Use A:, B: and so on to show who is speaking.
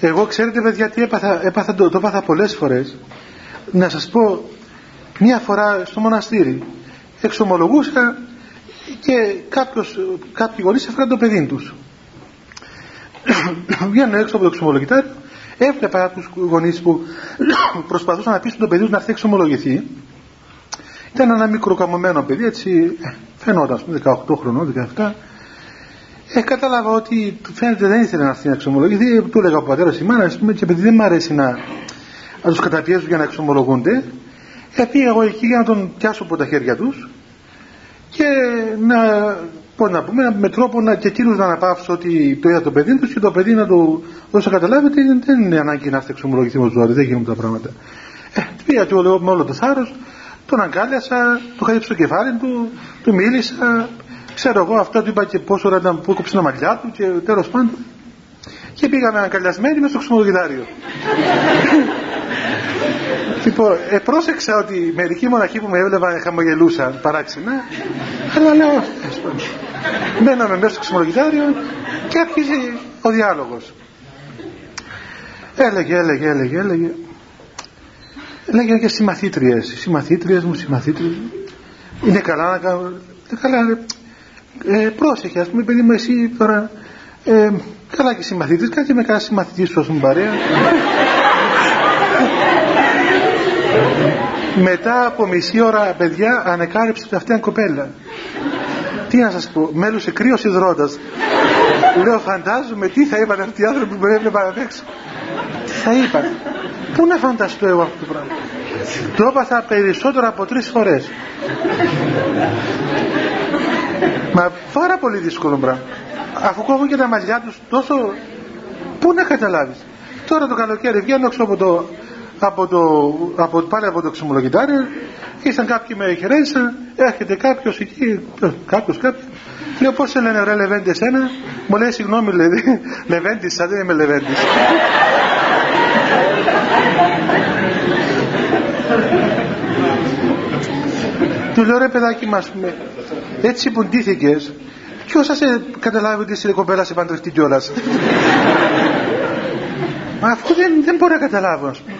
A: Εγώ ξέρετε παιδιά τι έπαθα, έπαθα το, το έπαθα πολλές φορές. Να σας πω, μία φορά στο μοναστήρι εξομολογούσα και κάποιος, κάποιοι γονείς έφεραν το παιδί τους. Βγαίνω έξω από το εξομολογητάριο, έβλεπα τους γονείς που προσπαθούσαν να πείσουν το παιδί τους να έρθει εξομολογηθεί. Ήταν ένα μικρό καμωμένο παιδί, έτσι φαινόταν, 18 χρονών, 17 ε, κατάλαβα ότι του φαίνεται δεν ήθελε να έρθει να εξομολογηθεί. Του έλεγα ο πατέρας η μάνα, και επειδή δεν μου αρέσει να, να τους καταπιέζουν για να εξομολογούνται, ε, πήγα εγώ εκεί για να τον πιάσω από τα χέρια τους και να, πώς να πούμε, με τρόπο να, και εκείνου να αναπαύσω ότι το είδα το παιδί τους και το παιδί να του δώσω καταλάβει ότι δεν είναι ανάγκη να έρθει εξομολογηθεί με ζωή, δεν γίνονται τα πράγματα. Ε, πήγα και εγώ με όλο το θάρρος, τον αγκάλιασα, του χάριψα το κεφάλι του, του μίλησα, ξέρω εγώ αυτά του είπα και πόσο ώρα ήταν που έκοψε τα μαλλιά του και τέλος πάντων. Και πήγαμε αγκαλιασμένοι μέσα στο ξυπνοδοκιτάριο λοιπόν ε, πρόσεξα ότι μερικοί μοναχοί που με έβλεπαν χαμογελούσαν παράξενα αλλά λέω μέναμε μέσα στο ξυπνοδοκιτάριο και άρχισε ο διάλογος. Έλεγε έλεγε έλεγε έλεγε. Έλεγε και συμμαθήτριες συμμαθήτριες μου συμμαθήτριες είναι καλά να κάνω είναι καλά ε, πρόσεχε, ας πούμε, παιδί μου, εσύ τώρα. Ε, καλά και συμμαθητής, κάτι με καλά συμμαθητής σου, α πούμε, παρέα. Μετά από μισή ώρα, παιδιά, ανεκάλυψε ότι αυτή είναι κοπέλα. Τι να σας πω, μέλουσε κρύος υδρότας. Λέω, φαντάζομαι τι θα είπαν αυτοί οι άνθρωποι που με έβλεπαν απ' έξω. Τι θα είπαν. Πού να φανταστώ εγώ αυτό το πράγμα. Το έπαθα περισσότερο από τρεις φορές. Μα πάρα πολύ δύσκολο πράγμα. Αφού κόβω και τα μαλλιά τους τόσο. Πού να καταλάβεις. Τώρα το καλοκαίρι βγαίνω έξω από το. Από το, από, πάλι από το ξυμολογητάριο ήσαν κάποιοι με χαιρέτησαν έρχεται κάποιος εκεί κάποιος κάποιος λέω πως σε λένε ρε Λεβέντη εσένα μου λέει συγγνώμη λέει Λεβέντης σαν δεν είμαι Λεβέντης του λέω ρε παιδάκι μας έτσι που ντύθηκες ποιος θα σε καταλάβει ότι είσαι η κοπέλα σε παντρευτεί κιόλας; Μα αυτό δεν, δεν μπορώ να καταλάβω ας πούμε.